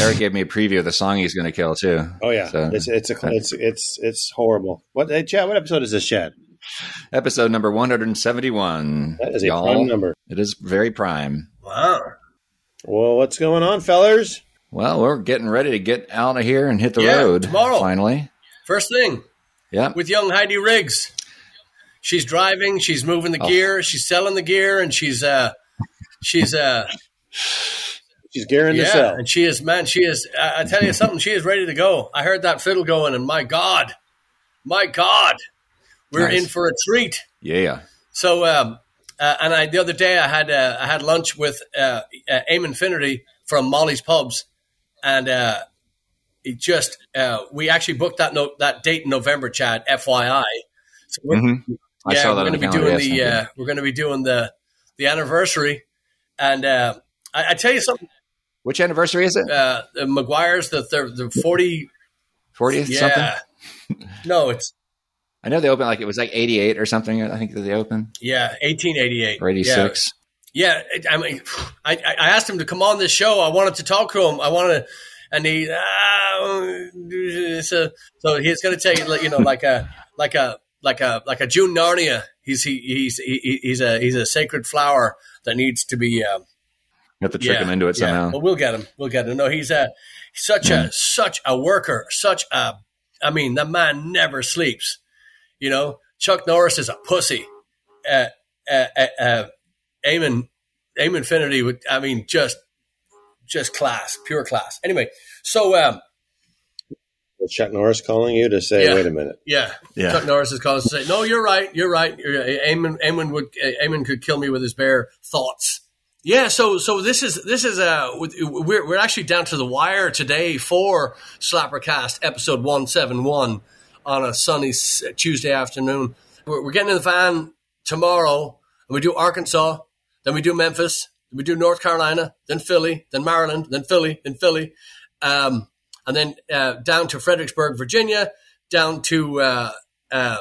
Eric gave me a preview of the song he's going to kill too. Oh yeah, So- it's it's a, it's it's it's horrible. What hey, Chad? What episode is this, Chad? Episode number 171. That is a y'all. prime number. It is very prime. Wow. Well, what's going on, fellers? Well, we're getting ready to get out of here and hit the Yeah, road tomorrow. Finally. First thing Yep. with young Heidi Riggs. She's driving, she's moving the Oh. gear, she's selling the gear, and she's uh she's uh She's gearing to yeah, sell. and she is man, she is I, I tell you something, she is ready to go. I heard that fiddle going, and my God, my God, we're Nice. in for a treat. Yeah. So, um, uh, and I the other day I had uh, I had lunch with uh, uh, Aim Infinity from Molly's Pubs, and uh, it just uh, we actually booked that note that date in November, Chad. FYI, so we're, Mhm. I yeah, saw we're going to be doing yes, the uh, we're going to be doing the the anniversary, and uh, I, I tell you something, Which anniversary is it? uh, the McGuire's the the, the forty 40th yeah. something? No, it's I know they opened like it was like 88 or something. I think that they opened yeah, eighteen eighty eight or 86. Yeah, it- I mean, I, I asked him to come on this show. I wanted to talk to him. I wanted, and he, ah, so so he's going to take you know like a like a like a like a June Narnia. He's he, he's he, he's a he's a sacred flower that needs to be. Um, You have to trick yeah, them into it yeah. somehow. Well, we'll get him. We'll get him. No, he's a such a such a worker. Such a. I mean, the man never sleeps. You know, Chuck Norris is a pussy. Uh, uh, uh, uh, Eamon, Eamon Infinity would. I mean, just just class, pure class. Anyway, so um, Was Chuck Norris calling you to say, Yeah. "Wait a minute"? yeah, Yeah. Chuck Norris is calling to say, "No, you're right. You're right. You're, Eamon, Eamon would Eamon could kill me with his bare thoughts." Yeah, so so this is this is uh we're we're actually down to the wire today for Slappercast episode one seven one on a sunny Tuesday afternoon. We're, we're getting in the van tomorrow, and we do Arkansas, then we do Memphis, we do North Carolina, then Philly, then Maryland, then Philly, then Philly, um, and then uh, down to Fredericksburg, Virginia, down to uh, uh,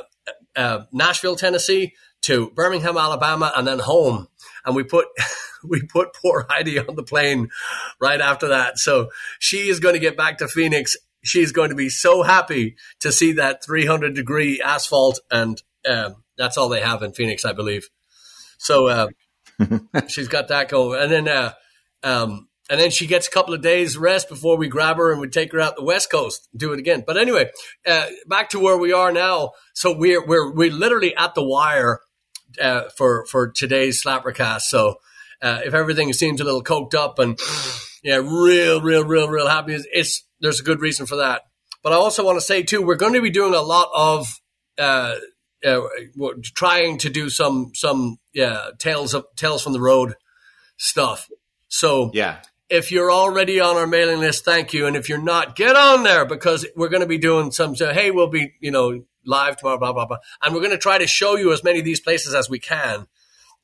uh, Nashville, Tennessee, to Birmingham, Alabama, and then home. And we put we put poor Heidi on the plane right after that. So she is going to get back to Phoenix. She's going to be so happy to see that 300 degree asphalt, and um, that's all they have in Phoenix, I believe. So uh, she's got that going, and then uh, um, and then she gets a couple of days rest before we grab her and we take her out the west coast, do it again. But anyway, uh, back to where we are now. So we're we're we're literally at the wire uh, for for today's slappercast. So uh, if everything seems a little coked up and yeah, real, real, real, real happy, it's, it's there's a good reason for that. But I also want to say too, we're going to be doing a lot of uh, uh, trying to do some some yeah tales of tales from the road stuff. So Yeah. if you're already on our mailing list, thank you. And if you're not, get on there because we're going to be doing some. So, hey, we'll be you know live tomorrow, blah blah blah, and we're going to try to show you as many of these places as we can.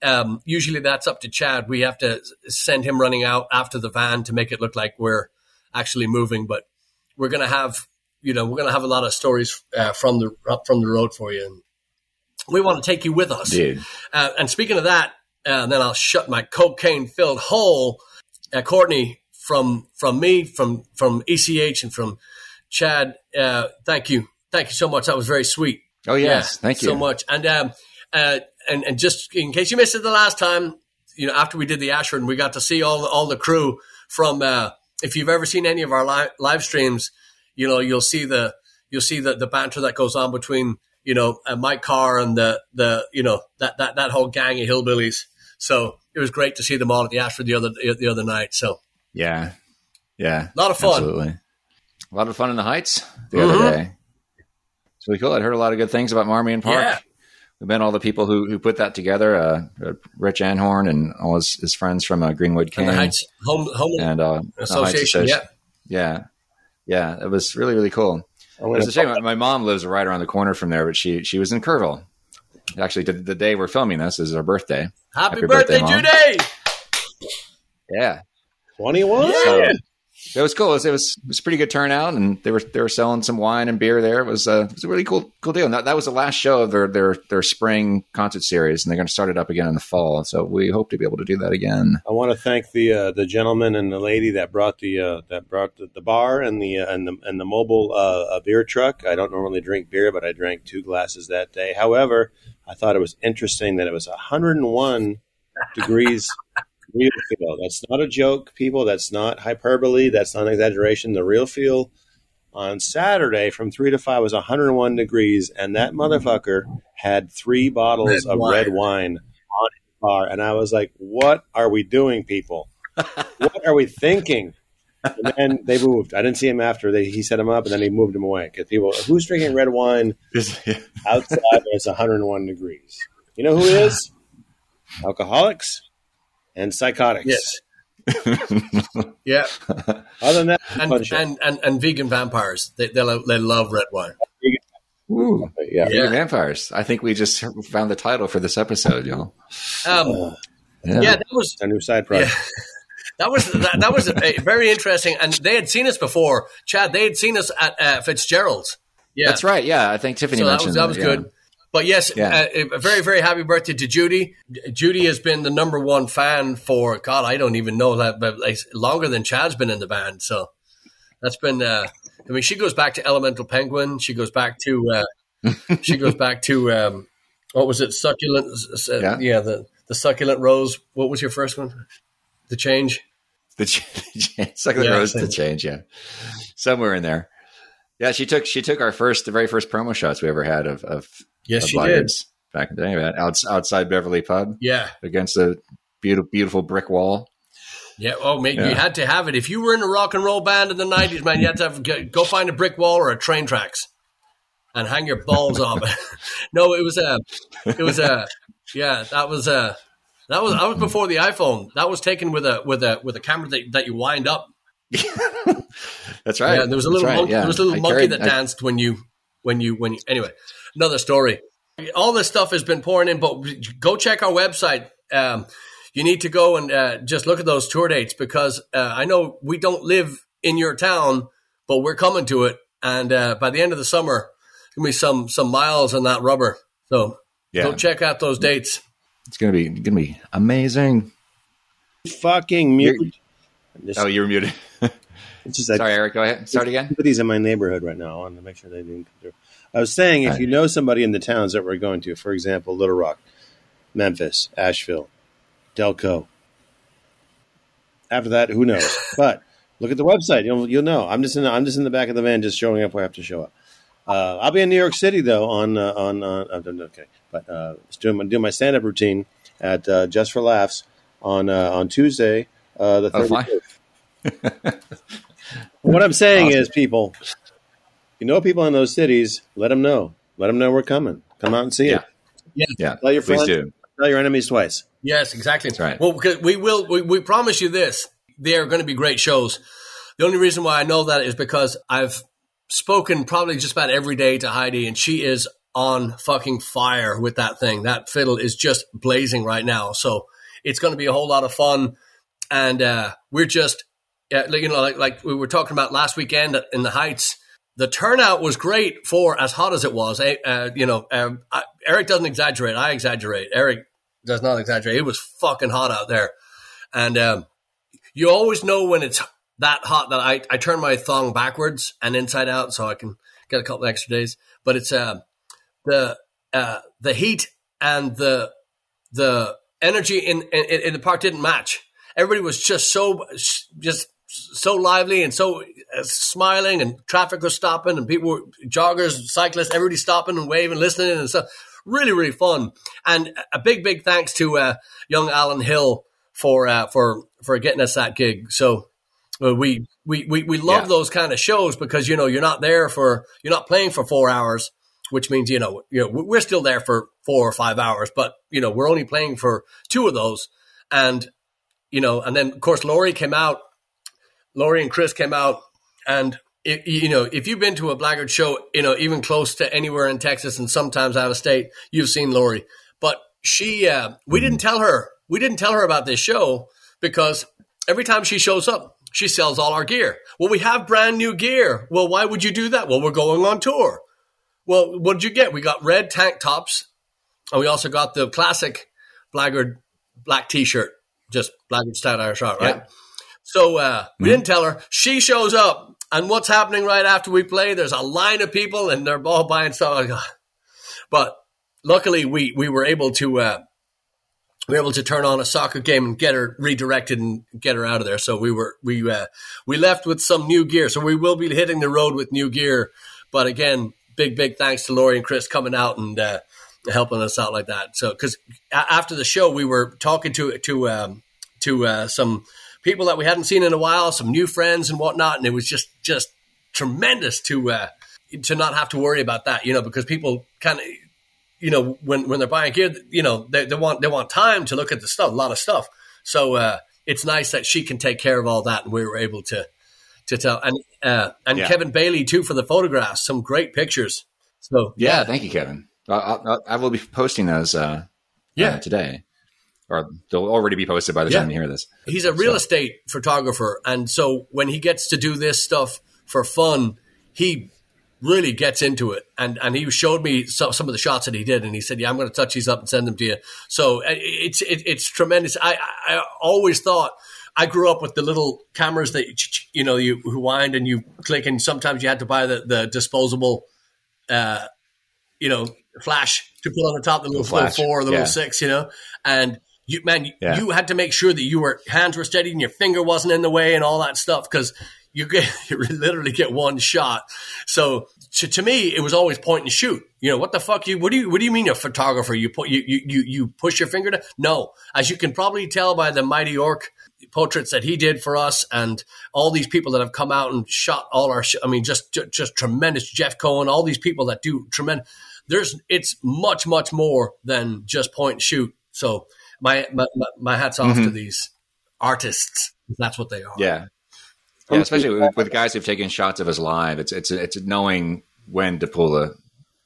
Um, usually that's up to Chad. We have to send him running out after the van to make it look like we're actually moving. But we're going to have you know we're going to have a lot of stories uh, from the from the road for you, and we want to take you with us. Uh, and speaking of that, uh, then I'll shut my cocaine filled hole. Uh, Courtney, from from me, from from ECH, and from Chad, uh, thank you, thank you so much. That was very sweet. Oh, yes. Yeah, Thank you. so much. And um, uh, and and just in case you missed it the last time, you know, after we did the Ashern, we got to see all the, all the crew from. Uh, if you've ever seen any of our live, live streams, you know you'll see the you'll see the, the banter that goes on between you know uh, Mike Carr and the the you know that that that whole gang of hillbillies. So it was great to see them all at the Ashford the other the other night. So Yeah. Yeah. a lot of fun. Absolutely. A lot of fun in the Heights the Mhm. other day. It's really cool. I'd heard a lot of good things about Marmion Park. Yeah. We met all the people who, who put that together. Uh, Rich Anhorn and all his, his friends from uh, Greenwood And the Heights Home Home and uh, the Heights Association. Yeah. Yeah. Yeah. It was really, really cool. I'm It was a shame. My mom lives right around the corner from there, but she she was in Kerrville. Actually, the, the day we're filming this is her birthday. Happy, Happy birthday, birthday, Judy! Yeah. 21? So, it was cool. It was, it was it was pretty good turnout, and they were they were selling some wine and beer there. It was uh, it was a really cool cool deal. And that, that was the last show of their their their spring concert series, and they're going to start it up again in the fall. So we hope to be able to do that again. I want to thank the uh, the gentleman and the lady that brought the uh, that brought the, the bar and the uh, and the and the mobile uh, beer truck. I don't normally drink beer, but I drank two glasses that day. However, I thought it was interesting that it was 101 degrees real feel. That's not a joke, people. That's not hyperbole. That's not an exaggeration. The real feel on Saturday from three to five was 101 degrees, and that mm-hmm. motherfucker had three bottles Red of wine. red wine on his bar, and I was like, "What are we doing, people? what are we thinking?" And then they moved. I didn't see him after they, he set him up, and then he moved him away because people who's drinking red wine outside when it's 101 degrees. You know who is? Alcoholics and psychotics. Yes. Yeah, Other than that, and fun and, and and vegan vampires. They they love, they love red wine. Ooh, yeah. Yeah. vampires! I think we just found the title for this episode, y'all. Um, yeah, that was a new side project. that was that, that was a, very interesting. And they had seen us before, Chad. They had seen us at uh, Fitzgerald's. Yeah, That's right. Yeah, I think Tiffany So that mentioned was that was yeah. good. But yes, Yeah. uh, a very very happy birthday to Judy. Judy has been the number one fan for God. I don't even know that, but like longer than Chad's been in the band. So that's been. Uh, I mean, she goes back to Elemental Penguin. She goes back to. Uh, she goes back to um, what was it? Succulent. Uh, Yeah. yeah. the the succulent rose. What was your first one? The change. The ch- second Yeah, rose to change, yeah, somewhere in there. Yeah, she took she took our first the very first promo shots we ever had of of, Yes, of she did. Back in the day, man, outs, outside Beverly Pub Yeah. against a beautiful beautiful brick wall. Yeah, oh, mate, you had to have it. If you were in a rock and roll band in the '90s, man, you had to have, go- go find a brick wall or a train tracks and hang your balls off it. no, it was a, it was a, yeah, that was a, that was that was before the iPhone. That was taken with a with a with a camera that, that you wind up. That's right. Yeah, there was a little right, monkey, yeah. there was a little I monkey carried- that I- danced when you when you when you. Anyway, another story. All this stuff has been pouring in, but go check our website. Um, you need to go and uh, just look at those tour dates because uh, I know we don't live in your town, but we're coming to it. And uh, by the end of the summer, gonna be some some miles on that rubber. So yeah, go check out those dates. it's gonna be gonna be amazing. Fucking mute. Just, Oh, you're muted. it's just Sorry, Eric. Go ahead. Start again. Somebody's in my neighborhood right now. I want to make sure they didn't come through. I was saying, if you know somebody in the towns that we're going to, for example, Little Rock, Memphis, Asheville, Delco. After that, who knows? but look at the website; you'll you'll know. I'm just in the, I'm just in the back of the van, just showing up where I have to show up. Uh, I'll be in New York City though on uh, on uh, okay, but uh, doing my, doing my stand up routine at uh, Just for Laughs on uh, on Tuesday, uh, the Oh, fine. 35th. what I'm saying Awesome. is, people, you know people in those cities, let them know. Let them know we're coming. Come out and see Yeah. it. Yeah, yeah. Tell your friends. do. Tell your enemies twice. Yes, exactly. That's right. Well, because we will. We, we promise you this: they are going to be great shows. The only reason why I know that is because I've spoken probably just about every day to Heidi, and she is on fucking fire with that thing. That fiddle is just blazing right now. So it's going to be a whole lot of fun, and uh, we're just, uh, you know, like like we were talking about last weekend in the Heights. The turnout was great for as hot as it was. Uh, you know, um, I, Eric doesn't exaggerate. I exaggerate. Eric does not exaggerate. It was fucking hot out there, and um, you always know when it's that hot that I, I turn my thong backwards and inside out so I can get a couple extra days. But it's uh, the uh, the heat and the the energy in, in in the park didn't match. Everybody was just so just so lively and so uh, smiling, and traffic was stopping, and people were joggers, cyclists, everybody stopping and waving, listening, and stuff. Really, really fun. And a big, big thanks to uh, young Alan Hill for uh, for for getting us that gig. So uh, we we we, we love Yeah. those kind of shows because you know you're not there for you're not playing for four hours, which means you know you know we're still there for four or five hours, but you know we're only playing for two of those, and you know, and then of course Laurie came out, Laurie and Chris came out, and it, you know if you've been to a Blackguard show, you know even close to anywhere in Texas and sometimes out of state, you've seen Laurie, but she uh, we didn't tell her we didn't tell her about this show because every time she shows up she sells all our gear. Well, we have brand new gear. Well, why would you do that? Well, we're going on tour. Well, what did you get? We got red tank tops, and we also got the classic Blackguard black T-shirt, just Blackguard Stout Irish Heart, right? Yeah. So uh, we didn't tell her. She shows up, and what's happening right after we play? There's a line of people, and they're all buying stuff. But luckily, we we were able to. Uh, we were able to turn on a soccer game and get her redirected and get her out of there. So we were we uh, we left with some new gear. So we will be hitting the road with new gear. But again, big big thanks to Laurie and Chris coming out and uh, helping us out like that. So because after the show, we were talking to to um, to uh, some people that we hadn't seen in a while, some new friends and whatnot, and it was just just tremendous to uh, to not have to worry about that, you know, because people kind of you know, when, when they're buying gear, you know, they, they want they want time to look at the stuff, a lot of stuff. So uh, it's nice that she can take care of all that, and we were able to to tell. And uh, and yeah. Kevin Bailey too for the photographs, some great pictures. So yeah, yeah. thank you, Kevin. I'll, I will be posting those. Uh, yeah, uh, today, or they'll already be posted by the yeah. time you hear this. He's a real so. estate photographer, and so when he gets to do this stuff for fun, he really gets into it. And and he showed me some, some of the shots that he did, and he said, "Yeah, I'm going to touch these up and send them to you." So uh, it's it, it's tremendous. I I always thought. I grew up with the little cameras that you know you wind and you click, and sometimes you had to buy the the disposable, uh, you know, flash to put on the top, the little, little four, or the yeah. little six, you know, and you man, yeah. you had to make sure that you were hands were steady and your finger wasn't in the way and all that stuff because you get you literally get one shot. So to, to me, it was always point and shoot. You know what the fuck you? What do you what do you mean a photographer? You put you you you push your finger to no. As you can probably tell by the Mighty Orc portraits that he did for us, and all these people that have come out and shot all our. Sh- I mean, just just tremendous. Jeff Cohen, all these people that do tremendous. There's it's much much more than just point and shoot. So my my, my hats off mm-hmm. to these artists. That's what they are. Yeah, yeah, especially with, with, guys who've taken shots of us live. It's it's it's knowing when to pull the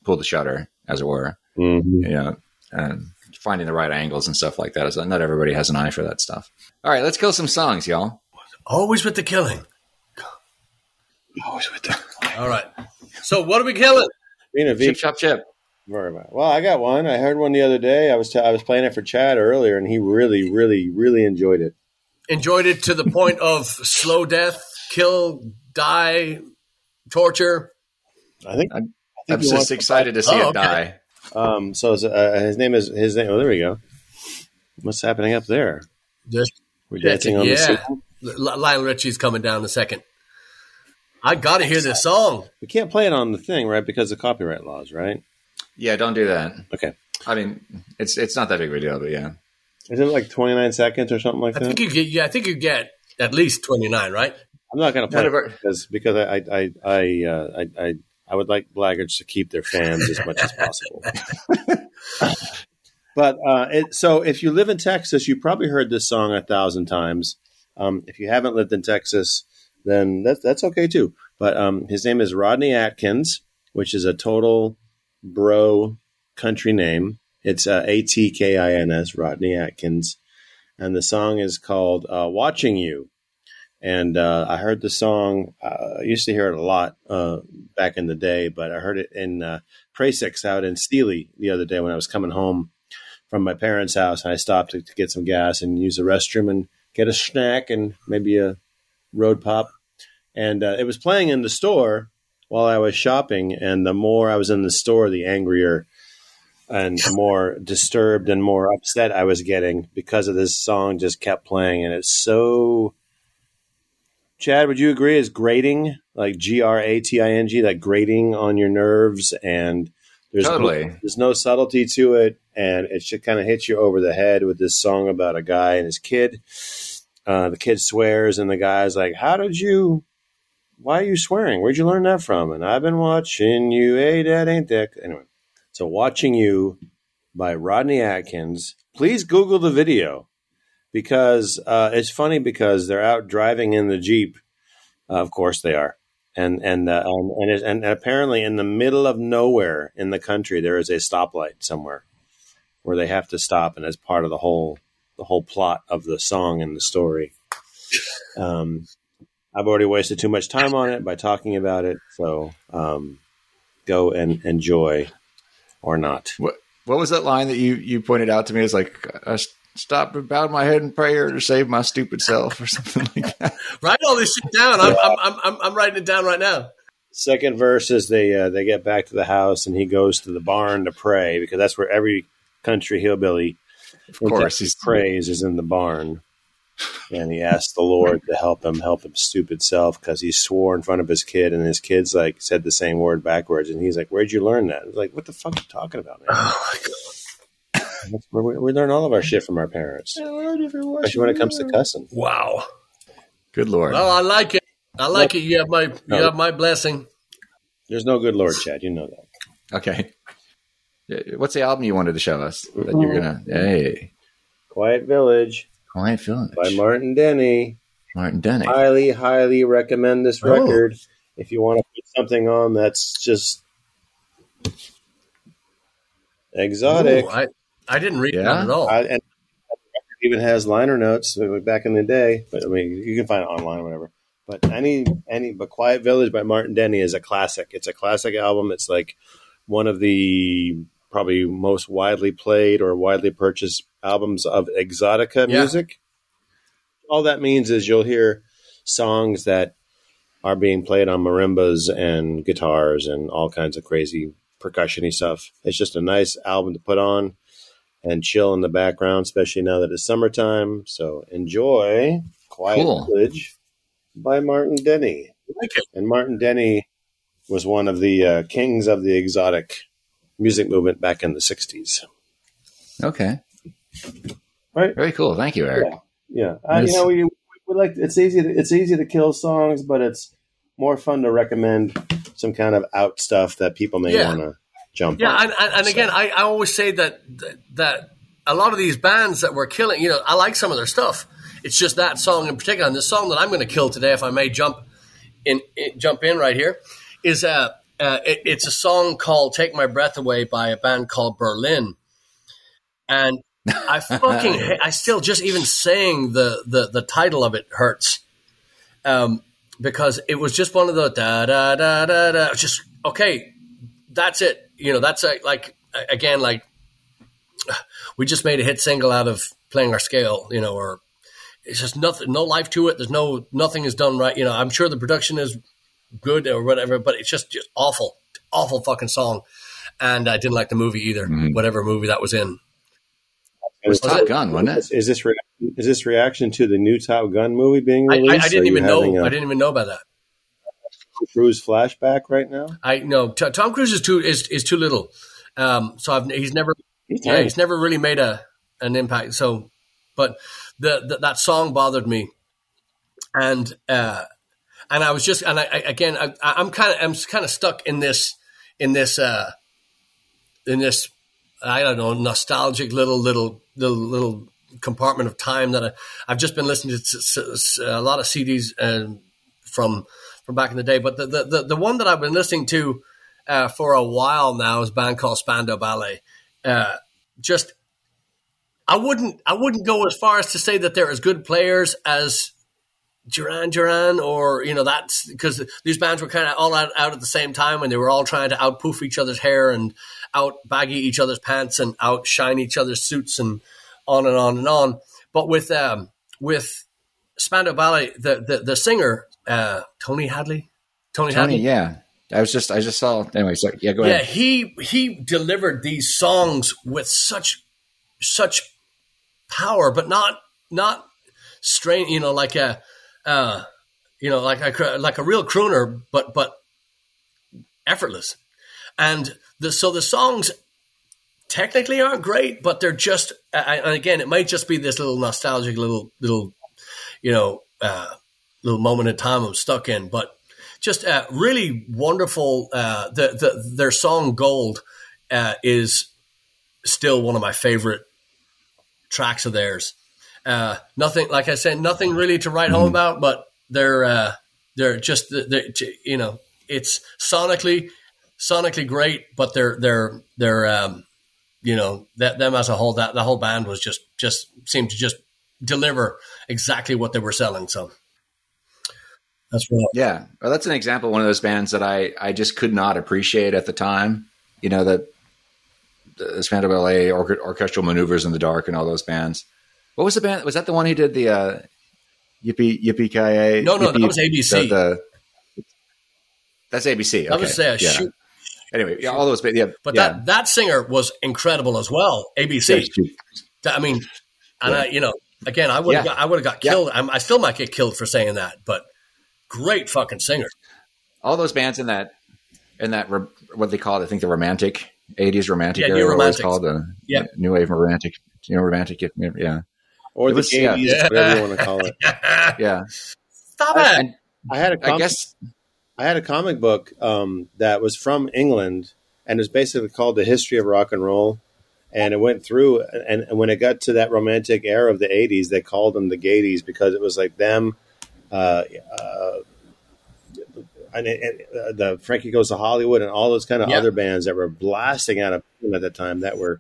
pull the shutter, as it were. Mm-hmm. You know, and finding the right angles and stuff like that. Not everybody has an eye for that stuff. All right, let's kill some songs, y'all. Always with the killing. Always with the. All right. So what are we killing? Being a v- chip chop chip. Very well. Well, I got one. I heard one the other day. I was t- I was playing it for Chad earlier, and he really, really, really enjoyed it enjoyed it to the point of slow death, kill, die, torture. I think, I, am just excited to see oh, it okay. die. Um, so uh, his name is his name. Oh, there we go. What's happening up there? Just we're dancing on yeah. the Lionel Richie's coming down in a second. I got to hear this song. We can't play it on the thing, right? Because of copyright laws, right? Yeah, don't do that. Okay. I mean, it's it's not that big of a deal, but yeah. Is it like 29 seconds or something like I that? Think you get, yeah, I think you get at least 29, right? I'm not going to play it because because I I I, uh, I I I would like Blackguards to keep their fans as much as possible. but uh, it, so if you live in Texas, you probably heard this song a thousand times. Um, if you haven't lived in Texas, then that's that's okay too. But um, his name is Rodney Atkins, which is a total bro country name. It's uh, A T K I N S, Rodney Atkins. And the song is called uh, Watching You. And uh, I heard the song, uh, I used to hear it a lot uh, back in the day, but I heard it in uh, Prasix out in Steely the other day when I was coming home from my parents' house. And I stopped to, to get some gas and use the restroom and get a snack and maybe a road pop. And uh, it was playing in the store while I was shopping. And the more I was in the store, the angrier and more disturbed and more upset I was getting because of this song just kept playing. And it's so. Chad, would you agree? Is grating like G R A T I N G, like grating on your nerves, and there's totally no, there's no subtlety to it, and it should kind of hit you over the head with this song about a guy and his kid. Uh, the kid swears, and the guy's like, "How did you? Why are you swearing? Where'd you learn that from?" And I've been watching you. Hey, that ain't that. Anyway, so, Watching You by Rodney Atkins. Please Google the video because uh, it's funny because they're out driving in the Jeep. Uh, of course, they are. And and uh, um, and, and, and apparently, in the middle of nowhere in the country, there is a stoplight somewhere where they have to stop, and as part of the whole the whole plot of the song and the story. Um, I've already wasted too much time on it by talking about it. So um, go and enjoy or not. What what was that line that you you pointed out to me? It's like I stop and bowed my head in prayer to save my stupid self or something like that. Write all this shit down. I'm, I'm, I'm, I'm writing it down right now. Second verse is they uh, they get back to the house and he goes to the barn to pray because that's where every country hillbilly Of course, his praise is in the barn. And he asks the Lord to help him help his stupid self because he swore in front of his kid, and his kid's like said the same word backwards, and he's like, "Where'd you learn that?" It's like, "What the fuck are you talking about, man?" Oh my god! We, we learn all of our shit from our parents, especially when it comes to cussing. Wow. good lord. Well, I like it. I like it. You have my you No. have my blessing. There's no good Lord, Chad. You know that. Okay. Yeah, What's the album you wanted to show us that you're mm-hmm. gonna? Hey, Quiet Village Quiet Village by Martin Denny. Martin Denny. Highly, highly recommend this Oh. record if you want to put something on that's just exotic. Ooh, I I didn't read Yeah? that at all. I, and it even has liner notes back in the day. But I mean, you can find it online, or whatever. But any any but Quiet Village by Martin Denny is a classic. It's a classic album. It's like one of the probably most widely played or widely purchased albums of exotica Yeah. music. All that means is you'll hear songs that are being played on marimbas and guitars and all kinds of crazy percussiony stuff. It's just a nice album to put on and chill in the background, especially now that it's summertime. So enjoy Quiet Cool. Village by Martin Denny. Like it. And Martin Denny was one of the uh, kings of the exotic music movement back in the 60s. Okay. Right. Very cool. Thank you, Eric. Yeah. I, Yes. you know, we, we like it's easy to, it's easy to kill songs, but it's more fun to recommend some kind of out stuff that people may Yeah. want to jump Yeah, on. and, and, and again, I, I always say that that a lot of these bands that were killing, you know, I like some of their stuff. It's just that song in particular, and the song that I'm going to kill today, if I may jump in, in jump in right here, is uh, uh it, it's a song called "Take My Breath Away" by a band called Berlin, and I fucking I still just even saying the the the title of it hurts, um, because it was just one of the da da da da da. Just okay, that's it. You know, that's a, like again, like we just made a hit single out of playing our scale. You know, or it's just nothing, no life to it. There's no nothing is done right. You know, I'm sure the production is good or whatever, but it's just just awful, awful fucking song. And I didn't like the movie either, Mhm. whatever movie that was in. It was Was Top it? Gun, wasn't it? Is this re- is this reaction to the new Top Gun movie being I, released? I, I Are didn't even know. having a I didn't even know about that. Cruise flashback right now. I know T- Tom Cruise is too is, is too little. Um, so I've, he's never He's yeah, he's never really made a an impact. So, but the, the that song bothered me, and uh, and I was just and I, I again I, I'm kind of I'm kind of stuck in this in this uh, in this I don't know nostalgic little little little little compartment of time that I, I've just been listening to a lot of CDs um, from from back in the day. But the the, the, one that I've been listening to uh, for a while now is a band called Spandau Ballet. Uh, just I wouldn't I wouldn't go as far as to say that they're as good players as Duran Duran or you know that's because these bands were kind of all out, out at the same time when they were all trying to outpoof each other's hair and out baggy each other's pants and outshine each other's suits and on and on and on. But with um, with Spandau Ballet, the the, the singer uh, Tony Hadley, Tony, Tony, Hadley, yeah. I was just, I just saw. Anyway, so yeah, go yeah, ahead. Yeah, he he delivered these songs with such such power, but not not strain. You know, like a uh, you know, like a like a real crooner, but but effortless. And the so the songs technically aren't great, but they're just. And again, it might just be this little nostalgic little little you know uh, little moment in time I'm stuck in, but just uh, really wonderful. Uh, the, the their song "Gold" uh, is still one of my favorite tracks of theirs. Uh, nothing, like I said, nothing really to write home about, but they're uh, they're just they're, you know it's sonically sonically great, but they're they're they're um, you know that them as a whole that the whole band was just just seemed to just deliver exactly what they were selling. So That's right. Yeah, well, that's an example of one of those bands that I I just could not appreciate at the time. You know that the Spandau Ballet, or, orchestral maneuvers in the dark, and all those bands. What was the band? Was that the one who did the uh, Yippee Yippee Ki No, no, that was ABC. The, the, that's ABC. I Okay. would say a yeah. shoot, Anyway, yeah, all those. ba- Yeah, but yeah. that that singer was incredible as well. ABC. Yeah. I mean, and Yeah. I, you know, again, I would have Yeah. got, I would have got Yeah. killed. I'm, I still might get killed for saying that, but great fucking singer. all those bands in that in that what they call it, I think the romantic eighties romantic Yeah, era, new what was called the Yeah. new wave romantic, you know, romantic, yeah, or It the was- yeah. Gabies, whatever you want to call it. yeah. Stop it. And I had a I comic, guess I had a comic book um, that was from England and it was basically called The History of Rock and Roll. And it went through, and, and when it got to that romantic era of the 80s, they called them the Gadies because it was like them, uh, uh, and, and, uh, the Frankie Goes to Hollywood and all those kind of Yeah. other bands that were blasting out of at the time that were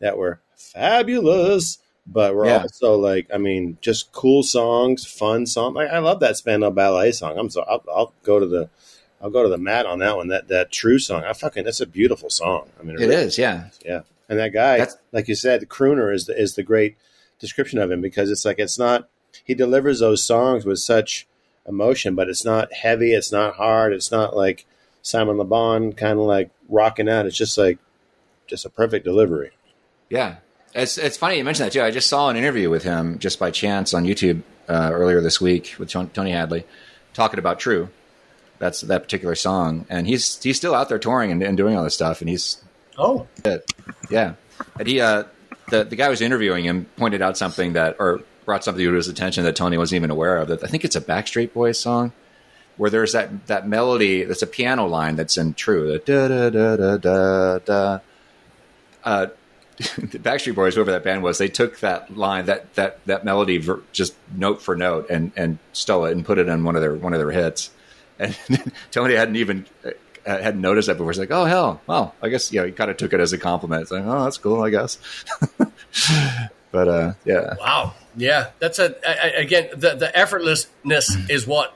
that were fabulous, but were Yeah. also like, I mean, just cool songs, fun song. Like I love that Spandau Ballet song. I'm so I'll, I'll go to the I'll go to the mat on that one. That that true song. I fucking that's a beautiful song. I mean, it is, yeah. yeah. And that guy, That's- like you said, the crooner is the, is the great description of him because it's like it's not. He delivers those songs with such emotion, but it's not heavy. It's not hard. It's not like Simon Le Bon kind of like rocking out. It's just like just a perfect delivery. Yeah, it's it's funny you mentioned that too. I just saw an interview with him just by chance on YouTube uh, earlier this week with Tony Hadley talking about True. That's that particular song, and he's he's still out there touring and, and doing all this stuff, and he's oh, yeah, and he uh the the guy who was interviewing him pointed out something that or brought something to his attention that Tony wasn't even aware of. That I think it's a Backstreet Boys song where there's that that melody that's a piano line that's in True. Da da da da da da. Uh, the Backstreet Boys, whoever that band was, they took that line, that that that melody, ver- just note for note, and and stole it and put it in one of their one of their hits. And Tony hadn't even uh, hadn't noticed that before. He's like, "Oh hell, well, I guess you know." He kind of took it as a compliment. It's like, "Oh, that's cool, I guess." but uh, yeah, wow, yeah. That's a I- again the the effortlessness is what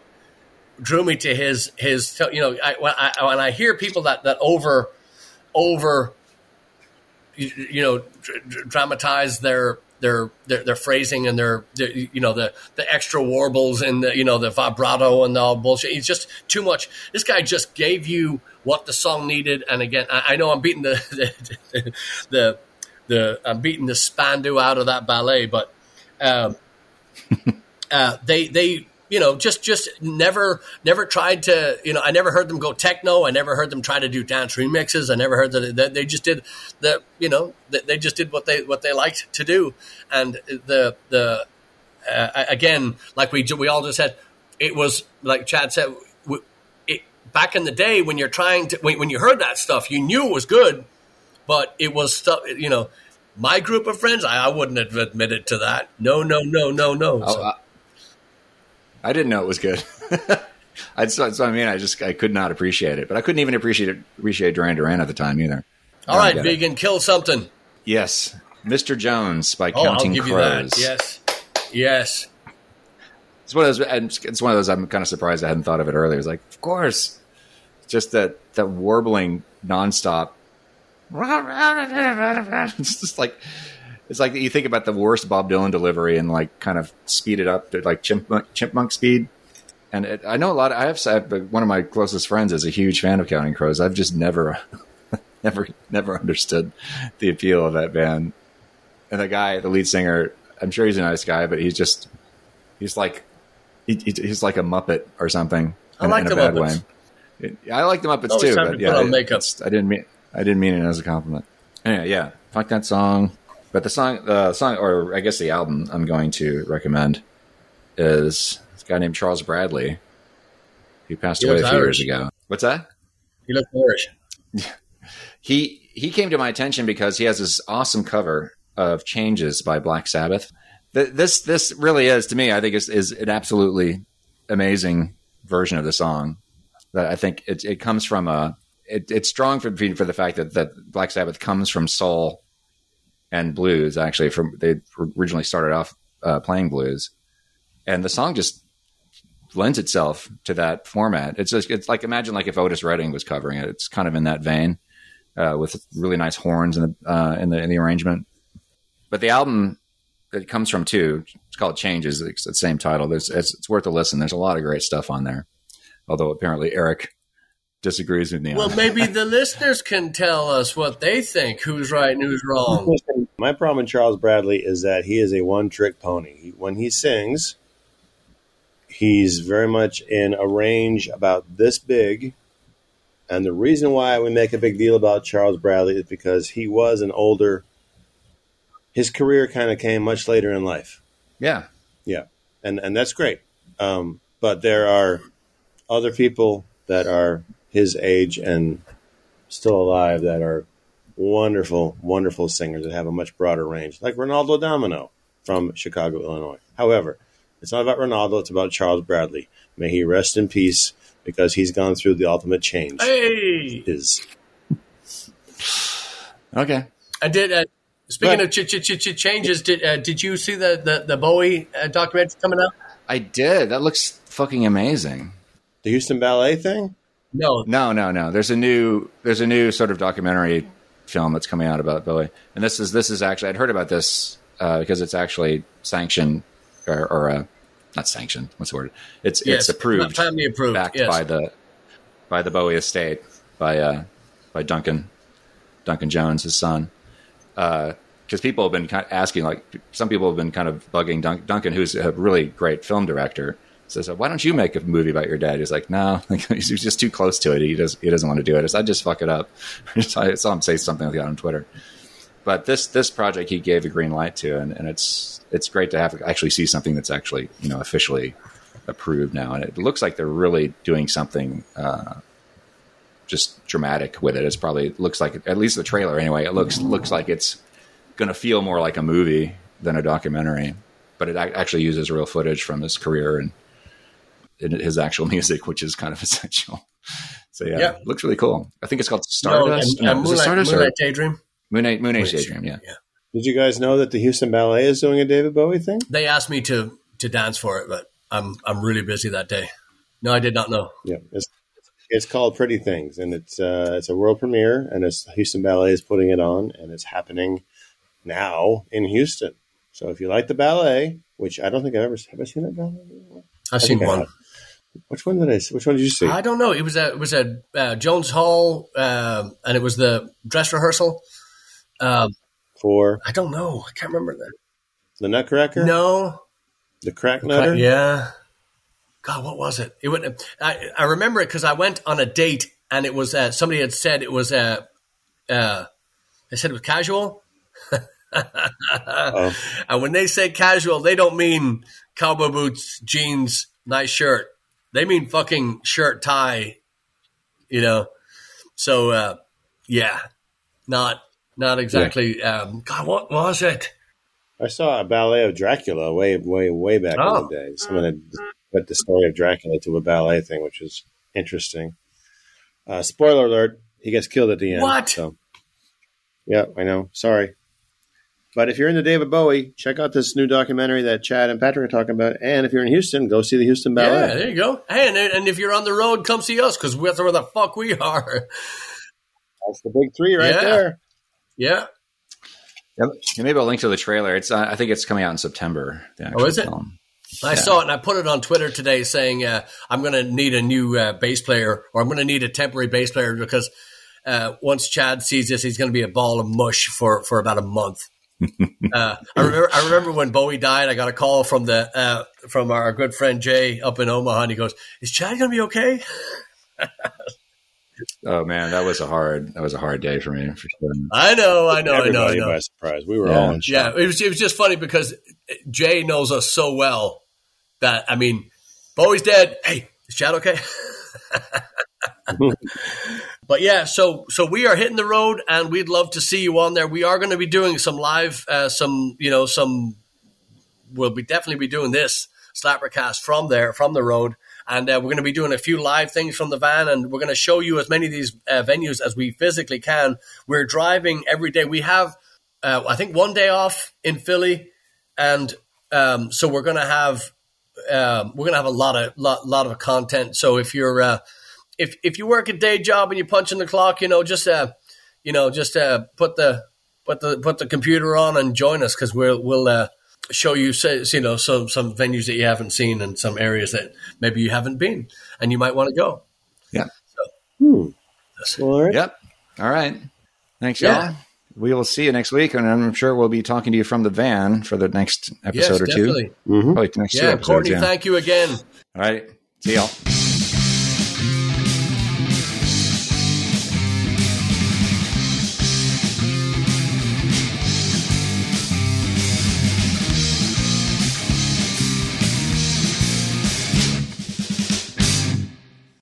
drew me to his his. You know, I, when I when I hear people that that over over you, you know dr- dr- dramatize their their, their their phrasing and their, their you know the the extra warbles and the you know the vibrato and all bullshit. It's just too much. This guy just gave you what the song needed. And again, I, I know I'm beating the the, the the I'm beating the Spandau out of that ballet, but um, uh, they they you know just just never never tried to you know I never heard them go techno. I never heard them try to do dance remixes. I never heard that they just did the you know they, they just did what they what they liked to do. And the the uh, again like we we all just said it was like Chad said. It, back in the day, when you're trying to, when, when you heard that stuff, you knew it was good, but it was stuff, you know, my group of friends, I, I wouldn't have admitted to that. No, no, no, no, no. Oh, So- I, I didn't know it was good. I that's what I mean. I just I could not appreciate it, but I couldn't even appreciate it, appreciate Duran Duran at the time either. All right, I right, don't get it. vegan, kill something. Yes, Mr. Jones by Oh, I'll Counting give Crows. you that. Yes, yes. It's one of those. It's one of those. I'm kind of surprised I hadn't thought of it earlier. It's like, of course, just that that warbling nonstop. It's just like it's like you think about the worst Bob Dylan delivery and like kind of speed it up to like chipmunk, chipmunk speed. And it, I know a lot. I have I have- one of my closest friends is a huge fan of Counting Crows. I've just never, never, never understood the appeal of that band. And the guy, the lead singer, I'm sure he's a nice guy, but he's just he's like he, he- he's like a muppet or something I in, like in a the bad Muppets. way. I like the Muppets too, but to yeah, put on it- makeup. I didn't mean I didn't mean it as a compliment. Anyway, yeah, fuck that song. But the song, the song, or I guess the album I'm going to recommend is this guy named Charles Bradley, who passed He away a few Irish. years ago. What's that? He looked Irish. he he came to my attention because he has this awesome cover of Changes by Black Sabbath. Th- This this really is to me, I think is is an absolutely amazing version of the song. That I think it it comes from a it, it's strong for for the fact that that Black Sabbath comes from soul and blues. Actually, from they originally started off uh, playing blues, and the song just lends itself to that format. It's just it's like imagine like if Otis Redding was covering it. It's kind of in that vein uh, with really nice horns in the uh, in the in the arrangement. But the album it comes from too. It's called Changes. It's the same title. It's, it's worth a listen. There's a lot of great stuff on there. Although apparently Eric disagrees with me. Well, maybe the listeners can tell us what they think. Who's right and who's wrong? My problem with Charles Bradley is that he is a one-trick pony. When he sings, he's very much in a range about this big. And the reason why we make a big deal about Charles Bradley is because he was an older his career kind of came much later in life. Yeah, yeah, and and that's great. Um, but there are other people that are his age and still alive that are wonderful, wonderful singers that have a much broader range, like Ronaldo Domino from Chicago, Illinois. However, it's not about Ronaldo; it's about Charles Bradley. May he rest in peace because he's gone through the ultimate change. Hey, is okay. I did. Uh, Speaking but, of ch- ch- ch- changes, did uh, did you see the the, the Bowie uh, documentary coming out? I did. That looks fucking amazing. The Houston Ballet thing? No, no, no, no. There's a new there's a new sort of documentary film that's coming out about Bowie, and this is this is actually I'd heard about this uh, because it's actually sanctioned or, or uh, not sanctioned. What's the word? It's yes, it's approved, family approved, backed yes. by the by the Bowie estate by uh, by Duncan Duncan Jones, his son because uh, people have been kind of asking, like some people have been kind of bugging Dun- Duncan, who's a really great film director. Says, "Why don't you make a movie about your dad?" He's like, "No, he's just too close to it. He does. He doesn't want to do it." I said, "I just fuck it up." I saw him say something like that on Twitter. But this this project he gave a green light to, and, and it's it's great to have actually see something that's actually you know officially approved now, and it looks like they're really doing something uh, just dramatic with it. It's probably it looks like at least the trailer anyway. It looks looks like it's going to feel more like a movie than a documentary, but it actually uses real footage from his career and, his actual music, which is kind of essential. So yeah, yeah. looks really cool. I think it's called Stardust. No, and, no, Moonlight, Stardust Moonage Daydream. Moonlight, Moonage Daydream. Yeah. yeah. Did you guys know that the Houston Ballet is doing a David Bowie thing? They asked me to to dance for it, but I'm I'm really busy that day. No, I did not know. Yeah, it's it's called Pretty Things, and it's uh, it's a world premiere, and it's Houston Ballet is putting it on, and it's happening now in Houston. So if you like the ballet, which I don't think I've ever have I seen that ballet? I've seen one. Which one did I? Which one did you see? I don't know. It was a it was a uh, Jones Hall, um, and it was the dress rehearsal. Um, For I don't know. I can't remember that. The Nutcracker. No. The Crack Nutter. Yeah. God, what was it? It would. I, I remember it because I went on a date and it was uh, somebody had said it was uh, uh, they said it was casual. oh. And when they say casual, they don't mean cowboy boots, jeans, nice shirt. They mean fucking shirt, tie. You know. So uh, yeah, not not exactly. Yeah. Um, God, what was it? I saw a ballet of Dracula way, way, way back oh. in the day. Someone had put the story of Dracula to a ballet thing, which is interesting. Uh, spoiler alert: he gets killed at the end. What? So, yeah, I know. Sorry, but if you're into David Bowie, check out this new documentary that Chad and Patrick are talking about. And if you're in Houston, go see the Houston Ballet. Yeah, there you go. Hey, and, and if you're on the road, come see us because that's where the fuck we are. That's the big three right yeah. there. Yeah. Yeah, maybe I'll link to the trailer. It's uh, I think it's coming out in September. Oh, is it? Film. I yeah. saw it and I put it on Twitter today saying uh, I'm going to need a new uh, bass player or I'm going to need a temporary bass player because uh, once Chad sees this, he's going to be a ball of mush for, for about a month. Uh, I remember I remember when Bowie died. I got a call from the uh, from our good friend Jay up in Omaha, and he goes, "Is Chad going to be okay?" oh man, that was a hard that was a hard day for me for sure. I know, I know, Everybody I know. I know. by surprise. We were yeah. all in shock. Yeah, it was it was just funny because Jay knows us so well that I mean, Bowie's dead. Hey, is Chad okay? but yeah, so so we are hitting the road, and we'd love to see you on there. We are going to be doing some live, uh, some you know, some. We'll be definitely be doing this Slappercast from there, from the road, and uh, we're going to be doing a few live things from the van, and we're going to show you as many of these uh, venues as we physically can. We're driving every day. We have, uh, I think, one day off in Philly, and um, so we're going to have um, we're gonna have a lot of lot, lot of content. So if you're uh, if if you work a day job and you're punching the clock, you know, just uh, you know, just uh, put the put the put the computer on and join us because we'll we'll uh, show you say, you know some some venues that you haven't seen and some areas that maybe you haven't been and you might want to go. Yeah. Hmm. All right. Yep. All right. Thanks, Yeah. y'all. We will see you next week, and I'm sure we'll be talking to you from the van for the next Yes, episode or definitely. two. Probably next two Yeah, episodes. Courtney, yeah. thank you again. All right. See y'all.